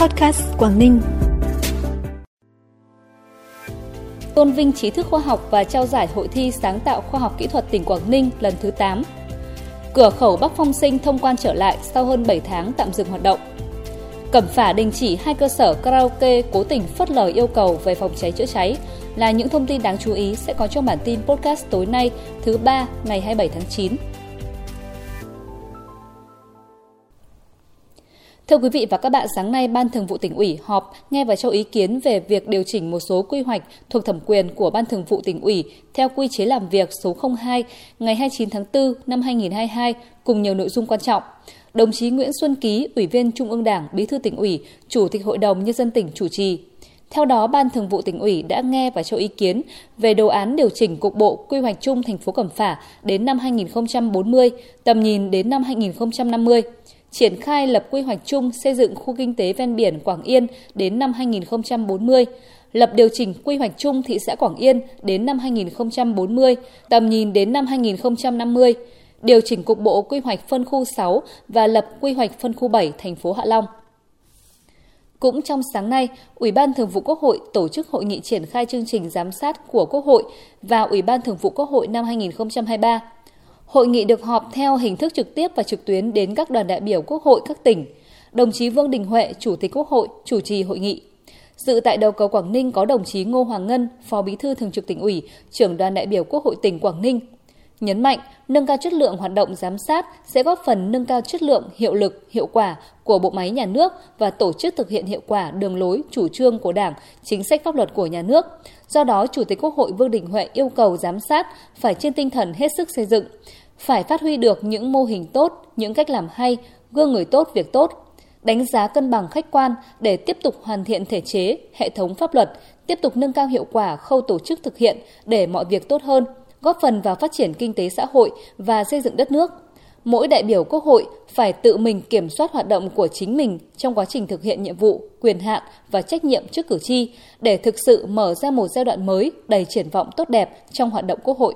Podcast Quảng Ninh. Tôn vinh trí thức khoa học và trao giải hội thi sáng tạo khoa học kỹ thuật tỉnh Quảng Ninh lần thứ 8. Cửa khẩu Bắc Phong Sinh thông quan trở lại sau hơn 7 tháng tạm dừng hoạt động. Cẩm Phả đình chỉ hai cơ sở karaoke cố tình phớt lờ yêu cầu về phòng cháy chữa cháy là những thông tin đáng chú ý sẽ có trong bản tin podcast tối nay, thứ ba, ngày 27 tháng 9. Thưa quý vị và các bạn, sáng nay Ban Thường vụ tỉnh ủy họp nghe và cho ý kiến về việc điều chỉnh một số quy hoạch thuộc thẩm quyền của Ban Thường vụ tỉnh ủy theo quy chế làm việc số 02 ngày 29 tháng 4 năm 2022 cùng nhiều nội dung quan trọng. Đồng chí Nguyễn Xuân Ký, Ủy viên Trung ương Đảng, Bí thư tỉnh ủy, Chủ tịch Hội đồng Nhân dân tỉnh chủ trì. Theo đó, Ban Thường vụ tỉnh ủy đã nghe và cho ý kiến về đồ án điều chỉnh cục bộ quy hoạch chung thành phố Cẩm Phả đến năm 2040, tầm nhìn đến năm 2050 triển khai lập quy hoạch chung xây dựng khu kinh tế ven biển Quảng Yên đến năm 2040, lập điều chỉnh quy hoạch chung thị xã Quảng Yên đến năm 2040, tầm nhìn đến năm 2050, điều chỉnh cục bộ quy hoạch phân khu 6 và lập quy hoạch phân khu 7 thành phố Hạ Long. Cũng trong sáng nay, Ủy ban Thường vụ Quốc hội tổ chức hội nghị triển khai chương trình giám sát của Quốc hội và Ủy ban Thường vụ Quốc hội năm 2023. Hội nghị được họp theo hình thức trực tiếp và trực tuyến đến các đoàn đại biểu Quốc hội các tỉnh. Đồng chí Vương Đình Huệ, Chủ tịch Quốc hội, chủ trì hội nghị. Dự tại đầu cầu Quảng Ninh có đồng chí Ngô Hoàng Ngân, Phó Bí thư Thường trực tỉnh ủy, trưởng đoàn đại biểu Quốc hội tỉnh Quảng Ninh. Nhấn mạnh, nâng cao chất lượng hoạt động giám sát sẽ góp phần nâng cao chất lượng, hiệu lực, hiệu quả của bộ máy nhà nước và tổ chức thực hiện hiệu quả đường lối, chủ trương của Đảng, chính sách pháp luật của nhà nước. Do đó, Chủ tịch Quốc hội Vương Đình Huệ yêu cầu giám sát phải trên tinh thần hết sức xây dựng, phải phát huy được những mô hình tốt, những cách làm hay, gương người tốt việc tốt, đánh giá cân bằng khách quan để tiếp tục hoàn thiện thể chế, hệ thống pháp luật, tiếp tục nâng cao hiệu quả khâu tổ chức thực hiện để mọi việc tốt hơn, góp phần vào phát triển kinh tế xã hội và xây dựng đất nước. Mỗi đại biểu Quốc hội phải tự mình kiểm soát hoạt động của chính mình trong quá trình thực hiện nhiệm vụ, quyền hạn và trách nhiệm trước cử tri để thực sự mở ra một giai đoạn mới đầy triển vọng tốt đẹp trong hoạt động Quốc hội.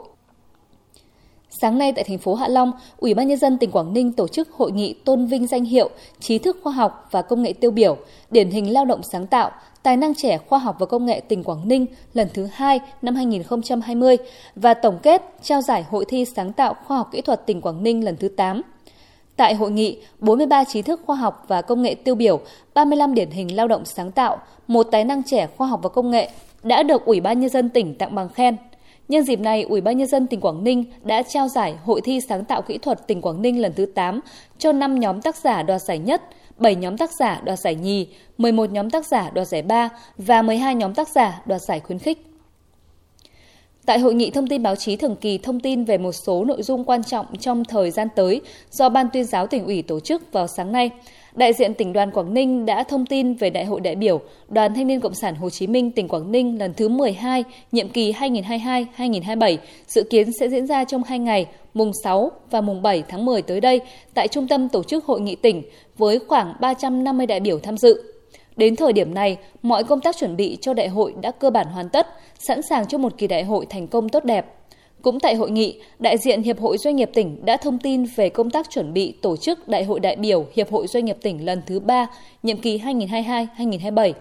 Sáng nay tại thành phố Hạ Long, Ủy ban nhân dân tỉnh Quảng Ninh tổ chức hội nghị tôn vinh danh hiệu trí thức khoa học và công nghệ tiêu biểu, điển hình lao động sáng tạo, tài năng trẻ khoa học và công nghệ tỉnh Quảng Ninh lần thứ hai năm 2020 và tổng kết trao giải hội thi sáng tạo khoa học kỹ thuật tỉnh Quảng Ninh lần thứ 8. Tại hội nghị, 43 trí thức khoa học và công nghệ tiêu biểu, 35 điển hình lao động sáng tạo, một tài năng trẻ khoa học và công nghệ đã được Ủy ban nhân dân tỉnh tặng bằng khen – Nhân dịp này, Ủy ban nhân dân tỉnh Quảng Ninh đã trao giải Hội thi sáng tạo kỹ thuật tỉnh Quảng Ninh lần thứ 8 cho 5 nhóm tác giả đoạt giải nhất, 7 nhóm tác giả đoạt giải nhì, 11 nhóm tác giả đoạt giải ba và 12 nhóm tác giả đoạt giải khuyến khích. Tại hội nghị thông tin báo chí thường kỳ thông tin về một số nội dung quan trọng trong thời gian tới do Ban tuyên giáo tỉnh ủy tổ chức vào sáng nay, đại diện tỉnh đoàn Quảng Ninh đã thông tin về Đại hội đại biểu Đoàn Thanh niên Cộng sản Hồ Chí Minh tỉnh Quảng Ninh lần thứ 12, nhiệm kỳ 2022-2027, dự kiến sẽ diễn ra trong hai ngày, mùng 6 và mùng 7 tháng 10 tới đây tại Trung tâm Tổ chức Hội nghị tỉnh với khoảng 350 đại biểu tham dự. Đến thời điểm này, mọi công tác chuẩn bị cho đại hội đã cơ bản hoàn tất, sẵn sàng cho một kỳ đại hội thành công tốt đẹp. Cũng tại hội nghị, đại diện Hiệp hội Doanh nghiệp tỉnh đã thông tin về công tác chuẩn bị tổ chức Đại hội đại biểu Hiệp hội Doanh nghiệp tỉnh lần thứ 3, nhiệm kỳ 2022-2027.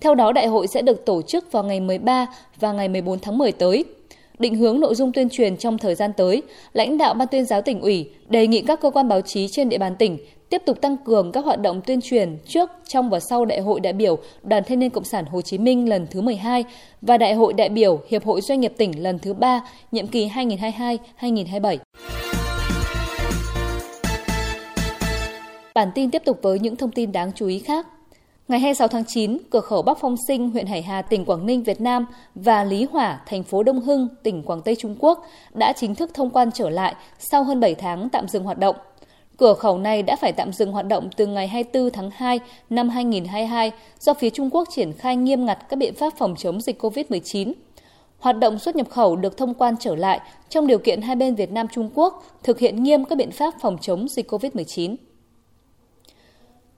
Theo đó, đại hội sẽ được tổ chức vào ngày 13 và ngày 14 tháng 10 tới. Định hướng nội dung tuyên truyền trong thời gian tới, lãnh đạo Ban tuyên giáo tỉnh ủy đề nghị các cơ quan báo chí trên địa bàn tỉnh tiếp tục tăng cường các hoạt động tuyên truyền trước, trong và sau Đại hội đại biểu Đoàn Thanh niên Cộng sản Hồ Chí Minh lần thứ 12 và Đại hội đại biểu Hiệp hội Doanh nghiệp tỉnh lần thứ 3, nhiệm kỳ 2022-2027. Bản tin tiếp tục với những thông tin đáng chú ý khác. Ngày 26 tháng 9, cửa khẩu Bắc Phong Sinh, huyện Hải Hà, tỉnh Quảng Ninh, Việt Nam và Lý Hỏa, thành phố Đông Hưng, tỉnh Quảng Tây Trung Quốc đã chính thức thông quan trở lại sau hơn 7 tháng tạm dừng hoạt động. Cửa khẩu này đã phải tạm dừng hoạt động từ ngày 24 tháng 2 năm 2022 do phía Trung Quốc triển khai nghiêm ngặt các biện pháp phòng chống dịch COVID-19. Hoạt động xuất nhập khẩu được thông quan trở lại trong điều kiện hai bên Việt Nam Trung Quốc thực hiện nghiêm các biện pháp phòng chống dịch COVID-19.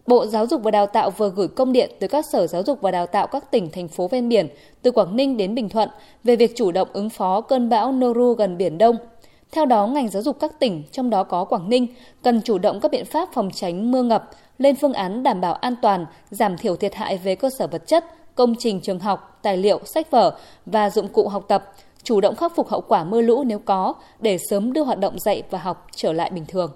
Bộ Giáo dục và Đào tạo vừa gửi công điện tới các sở giáo dục và đào tạo các tỉnh, thành phố ven biển từ Quảng Ninh đến Bình Thuận về việc chủ động ứng phó cơn bão Noru gần Biển Đông – theo đó, ngành giáo dục các tỉnh, trong đó có Quảng Ninh, cần chủ động các biện pháp phòng tránh mưa ngập, lên phương án đảm bảo an toàn, giảm thiểu thiệt hại về cơ sở vật chất, công trình trường học, tài liệu, sách vở và dụng cụ học tập, chủ động khắc phục hậu quả mưa lũ nếu có để sớm đưa hoạt động dạy và học trở lại bình thường.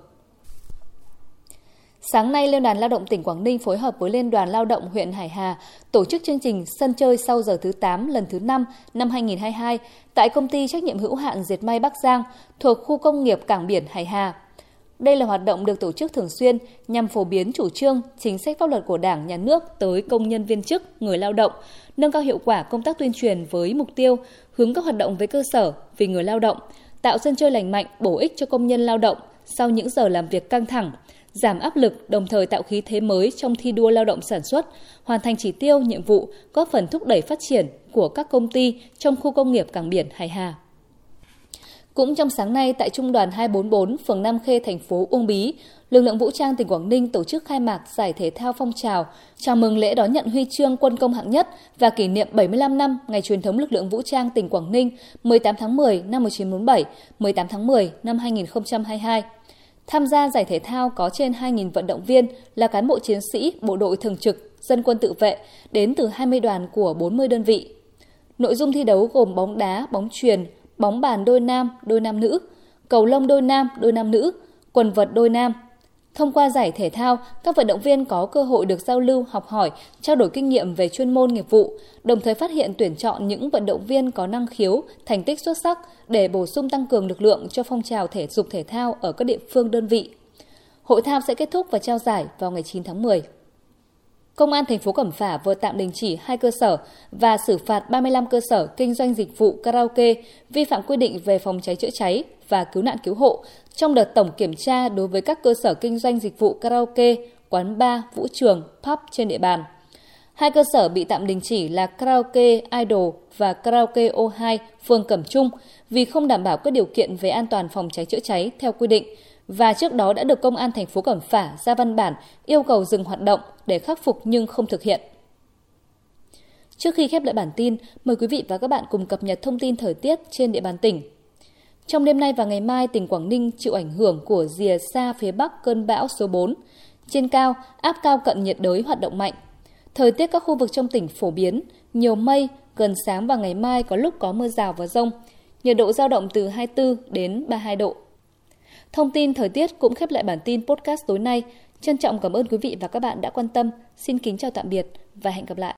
Sáng nay, Liên đoàn Lao động tỉnh Quảng Ninh phối hợp với Liên đoàn Lao động huyện Hải Hà tổ chức chương trình Sân chơi sau giờ thứ 8 lần thứ 5 năm 2022 tại công ty trách nhiệm hữu hạn Diệt May Bắc Giang thuộc khu công nghiệp Cảng Biển Hải Hà. Đây là hoạt động được tổ chức thường xuyên nhằm phổ biến chủ trương, chính sách pháp luật của Đảng, Nhà nước tới công nhân viên chức, người lao động, nâng cao hiệu quả công tác tuyên truyền với mục tiêu hướng các hoạt động với cơ sở vì người lao động, tạo sân chơi lành mạnh, bổ ích cho công nhân lao động sau những giờ làm việc căng thẳng, giảm áp lực, đồng thời tạo khí thế mới trong thi đua lao động sản xuất, hoàn thành chỉ tiêu, nhiệm vụ, góp phần thúc đẩy phát triển của các công ty trong khu công nghiệp cảng biển Hải Hà. Cũng trong sáng nay tại Trung đoàn 244, phường Nam Khê, thành phố Uông Bí, lực lượng vũ trang tỉnh Quảng Ninh tổ chức khai mạc giải thể thao phong trào, chào mừng lễ đón nhận huy chương quân công hạng nhất và kỷ niệm 75 năm ngày truyền thống lực lượng vũ trang tỉnh Quảng Ninh 18 tháng 10 năm 1947, 18 tháng 10 năm 2022. Tham gia giải thể thao có trên 2.000 vận động viên là cán bộ chiến sĩ, bộ đội thường trực, dân quân tự vệ đến từ 20 đoàn của 40 đơn vị. Nội dung thi đấu gồm bóng đá, bóng truyền, bóng bàn đôi nam, đôi nam nữ, cầu lông đôi nam, đôi nam nữ, quần vợt đôi nam. Thông qua giải thể thao, các vận động viên có cơ hội được giao lưu, học hỏi, trao đổi kinh nghiệm về chuyên môn nghiệp vụ, đồng thời phát hiện tuyển chọn những vận động viên có năng khiếu, thành tích xuất sắc để bổ sung tăng cường lực lượng cho phong trào thể dục thể thao ở các địa phương đơn vị. Hội thao sẽ kết thúc và trao giải vào ngày 9 tháng 10. Công an thành phố Cẩm Phả vừa tạm đình chỉ hai cơ sở và xử phạt 35 cơ sở kinh doanh dịch vụ karaoke vi phạm quy định về phòng cháy chữa cháy và cứu nạn cứu hộ trong đợt tổng kiểm tra đối với các cơ sở kinh doanh dịch vụ karaoke, quán bar, vũ trường, pub trên địa bàn. Hai cơ sở bị tạm đình chỉ là karaoke Idol và karaoke O2 phường Cẩm Trung vì không đảm bảo các điều kiện về an toàn phòng cháy chữa cháy theo quy định và trước đó đã được công an thành phố Cẩm Phả ra văn bản yêu cầu dừng hoạt động để khắc phục nhưng không thực hiện. Trước khi khép lại bản tin, mời quý vị và các bạn cùng cập nhật thông tin thời tiết trên địa bàn tỉnh. Trong đêm nay và ngày mai, tỉnh Quảng Ninh chịu ảnh hưởng của rìa xa phía bắc cơn bão số 4. Trên cao, áp cao cận nhiệt đới hoạt động mạnh. Thời tiết các khu vực trong tỉnh phổ biến, nhiều mây, gần sáng và ngày mai có lúc có mưa rào và rông. Nhiệt độ giao động từ 24 đến 32 độ. Thông tin thời tiết cũng khép lại bản tin podcast tối nay. Trân trọng cảm ơn quý vị và các bạn đã quan tâm. Xin kính chào tạm biệt và hẹn gặp lại.